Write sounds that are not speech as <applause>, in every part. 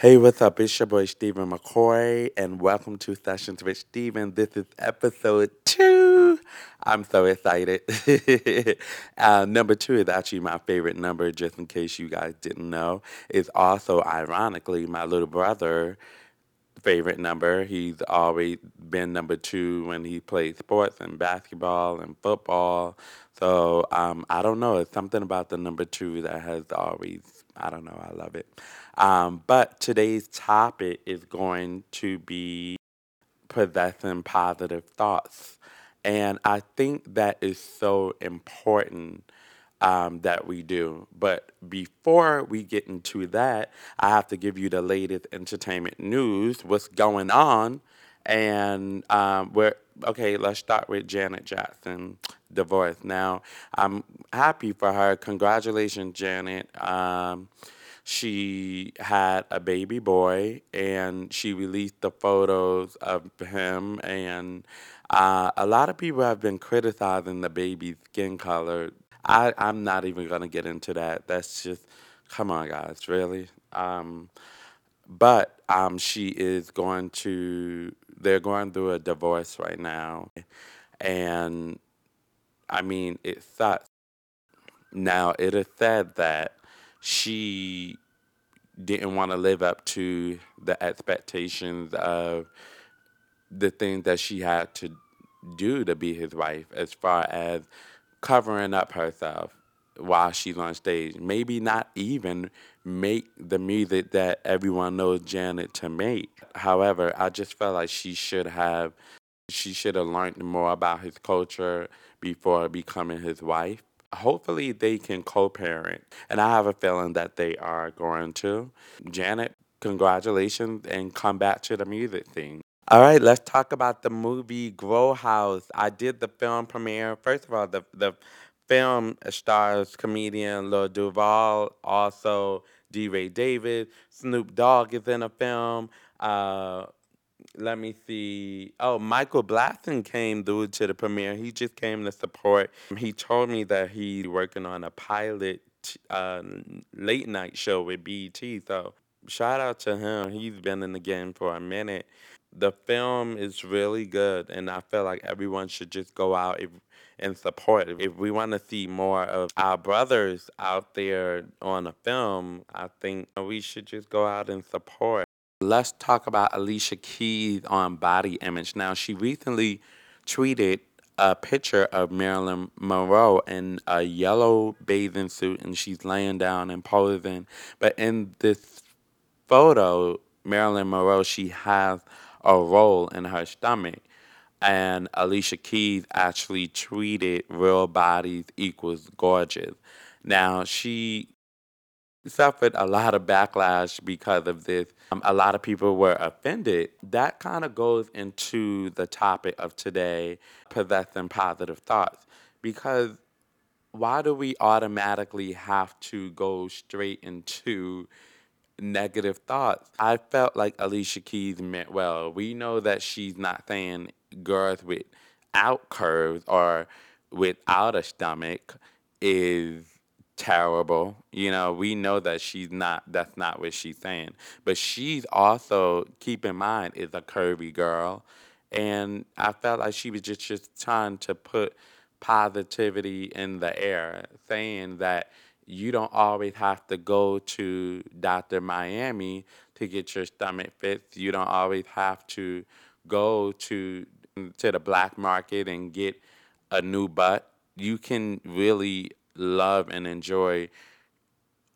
Hey, what's up? It's your boy Stephen McCoy, and welcome to Sessions with Stephen. This is episode two. I'm so excited. <laughs> uh, number two is actually my favorite number, just in case you guys didn't know. It's also, ironically, my little brother favorite number. He's always been number two when he played sports and basketball and football. So um, I don't know. It's something about the number two that has always, I don't know, I love it. Um, but today's topic is going to be possessing positive thoughts. And I think that is so important um, that we do. But before we get into that, I have to give you the latest entertainment news, what's going on. And um, we're okay. Let's start with Janet Jackson divorce. Now, I'm happy for her. Congratulations, Janet. Um, she had a baby boy and she released the photos of him and uh, a lot of people have been criticizing the baby's skin color I, i'm not even to get into that that's just come on guys really um, but um, she is going to they're going through a divorce right now and i mean it sucks now it is said that she didn't want to live up to the expectations of the things that she had to do to be his wife, as far as covering up herself while she's on stage. Maybe not even make the music that everyone knows Janet to make. However, I just felt like she should have she should have learned more about his culture before becoming his wife. Hopefully they can co-parent and i have a feeling that they are going to. Janet congratulations and come back to the music thing. All right let's talk about the movie grow house i did the film premiere. First of all the, the film stars comedian lil duval also DeRay Davis snoop dogg is in a film uh, let me see. Oh, Michael Blackson came through to the premiere. He just came to support. He told me that he's working on a pilot uh, late night show with BET. So shout out to him. He's been in the game for a minute. The film is really good, and I feel like everyone should just go out if, and support. If we want to see more of our brothers out there on a film, I think we should just go out and support. Let's talk about Alicia Keys on body image. Now, she recently tweeted a picture of Marilyn Monroe in a yellow bathing suit and she's laying down and posing. But in this photo, Marilyn Monroe, she has a roll in her stomach. And Alicia Keys actually tweeted real bodies equals gorgeous. Now, she suffered a lot of backlash because of this. Um, a lot of people were offended. That kind of goes into the topic of today possessing positive thoughts. Because why do we automatically have to go straight into negative thoughts? I felt like Alicia Keys meant well. We know that she's not saying girls without curves or without a stomach is terrible. You know, we know that she's not, that's not what she's saying. But she's also, keep in mind, is a curvy girl. And I felt like she was just, just trying to put positivity in the air, saying that you don't always have to go to Dr. Miami to get your stomach fixed. You don't always have to go to to the black market and get a new butt. You can really love and enjoy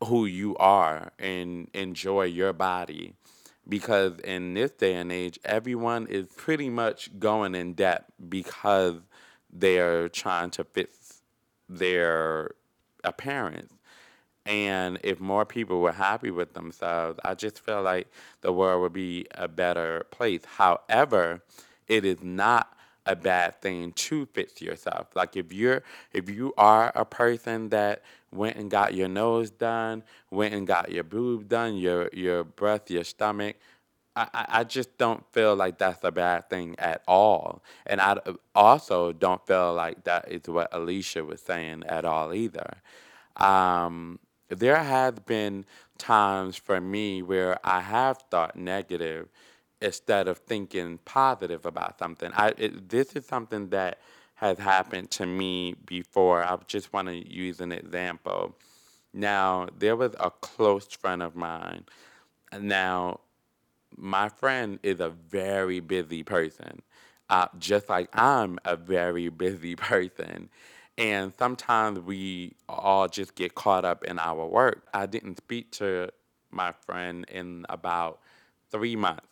who you are and enjoy your body because in this day and age everyone is pretty much going in debt because they're trying to fix their appearance and if more people were happy with themselves i just feel like the world would be a better place however it is not a bad thing to fix yourself. Like if you're if you are a person that went and got your nose done, went and got your boob done, your your breath, your stomach, I, I just don't feel like that's a bad thing at all. And I also don't feel like that is what Alicia was saying at all either. Um, there have been times for me where I have thought negative instead of thinking positive about something. I it, this is something that has happened to me before. I just want to use an example. Now, there was a close friend of mine. Now, my friend is a very busy person, uh, just like I'm a very busy <laughs> person. And sometimes we all just get caught up in our work. I didn't speak to my friend in about three months.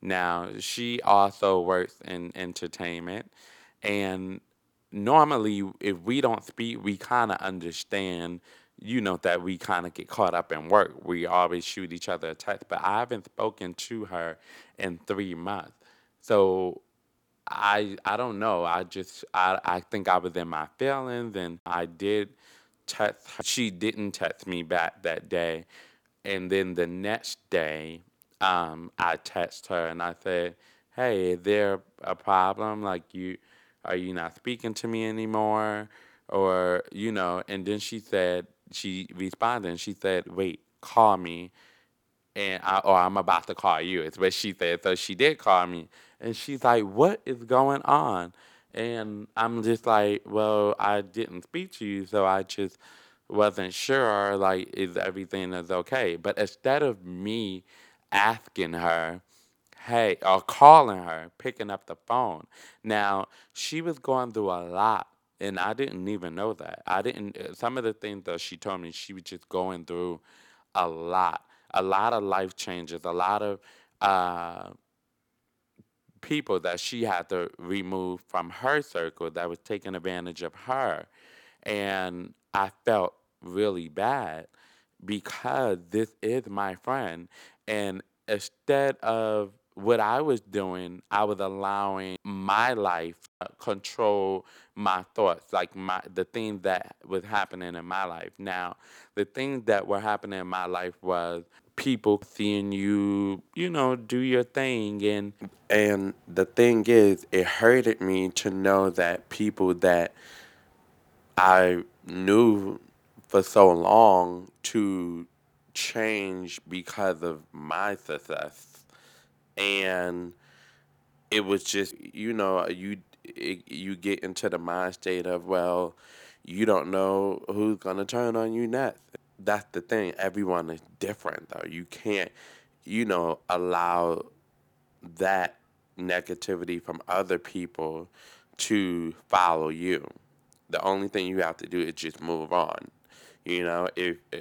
Now, she also works in entertainment. And normally, if we don't speak, we kind of understand, you know, that we kind of get caught up in work. We always shoot each other a text, but I haven't spoken to her in three months. So I I don't know. I just I I think I was in my feelings and I did text her. She didn't text me back that day. And then the next day, um, I text her and I said, Hey, is there a problem? Like you are you not speaking to me anymore? Or, you know, and then she said she responded and she said, Wait, call me and I, or I'm about to call you. It's what she said. So she did call me, and she's like, "What is going on?" And I'm just like, "Well, I didn't speak to you, so I just wasn't sure. Like, is everything is okay?" But instead of me asking her, "Hey," or calling her, picking up the phone, now she was going through a lot. And I didn't even know that. I didn't. uh, Some of the things that she told me, she was just going through a lot, a lot of life changes, a lot of uh, people that she had to remove from her circle that was taking advantage of her. And I felt really bad because this is my friend. And instead of what I was doing, I was allowing my life to control my thoughts, like my the things that was happening in my life. Now, the things that were happening in my life was people seeing you, you know, do your thing and and the thing is it hurted me to know that people that I knew for so long to change because of my success. And it was just, you know, you it, you get into the mind state of, well, you don't know who's going to turn on you next. That's the thing. Everyone is different, though. You can't, you know, allow that negativity from other people to follow you. The only thing you have to do is just move on. You know, if uh,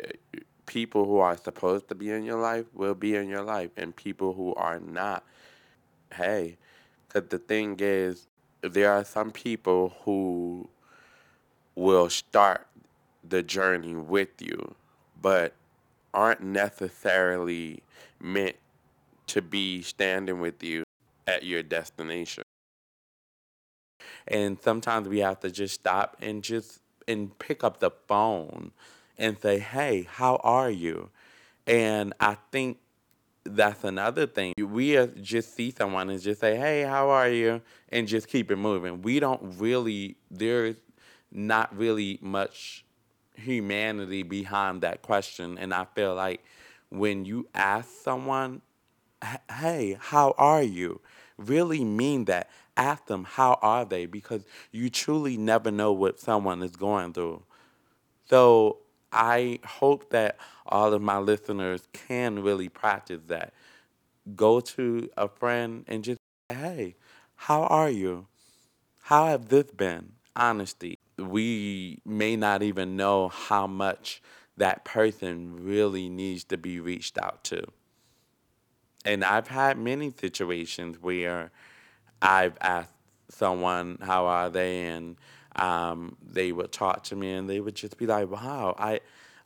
people who are supposed to be in your life will be in your life, and people who are not, hey, because the thing is, there are some people who will start the journey with you, but aren't necessarily meant to be standing with you at your destination. And sometimes we have to just stop and just and pick up the phone and say, "Hey, how are you?" And I think that's another thing. We uh, just see someone and just say, "Hey, how are you?" and just keep it moving. We don't really there's not really much humanity behind that question, and I feel like when you ask someone hey, how are you? Really mean that. Ask them, how are they? Because you truly never know what someone is going through. So I hope that all of my listeners can really practice that. Go to a friend and just, say, hey, how are you? How have this been? Honesty. We may not even know how much that person really needs to be reached out to. And I've had many situations where I've asked someone how are they, and um, they would talk to me, and they would just be like, "Wow, I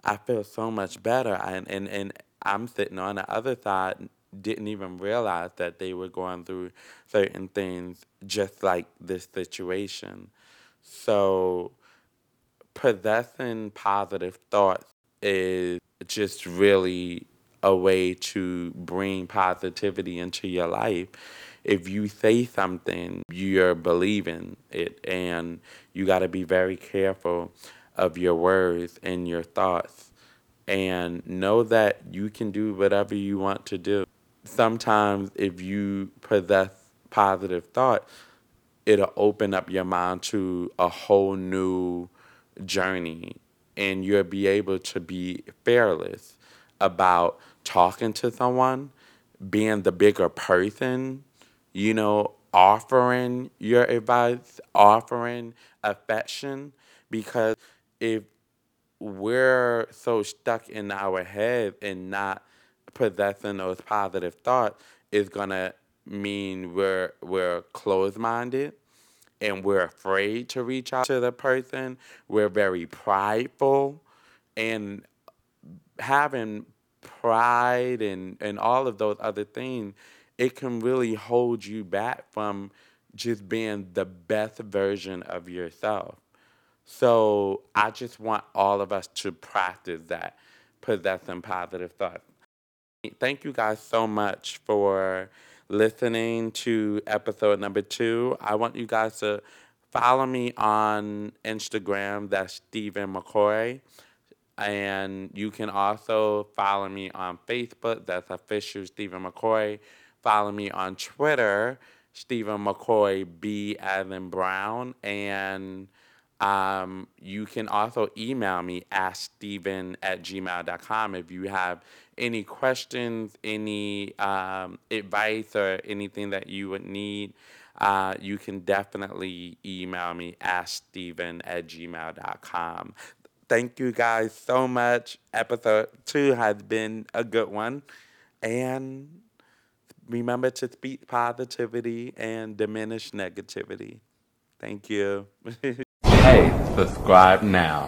I feel so much better." And and and I'm sitting on the other side, didn't even realize that they were going through certain things just like this situation. So possessing positive thoughts is just really a way to bring positivity into your life. If you say something, you're believing it, and you got to be very careful of your words and your thoughts and know that you can do whatever you want to do. Sometimes, if you possess positive thought, it'll open up your mind to a whole new journey, and you'll be able to be fearless about talking to someone, being the bigger person, you know, offering your advice, offering affection, because if we're so stuck in our head and not possessing those positive thoughts is gonna mean we're we're closed minded and we're afraid to reach out to the person. We're very prideful and having pride and, and all of those other things, it can really hold you back from just being the best version of yourself. So I just want all of us to practice that, possessing positive thoughts. Thank you guys so much for listening to episode number two. I want you guys to follow me on Instagram. That's Stephen McCoy. And you can also follow me on Facebook. That's official Stephen McCoy. Follow me on Twitter, Stephen McCoy B as Brown. And um, you can also email me at Stephen at gmail.com if you have any questions, any um, advice, or anything that you would need. Uh, you can definitely email me at Stephen at gmail.com. Thank you guys so much. Episode two has been a good one. And remember to speak positivity and diminish negativity. Thank you. <laughs> subscribe now.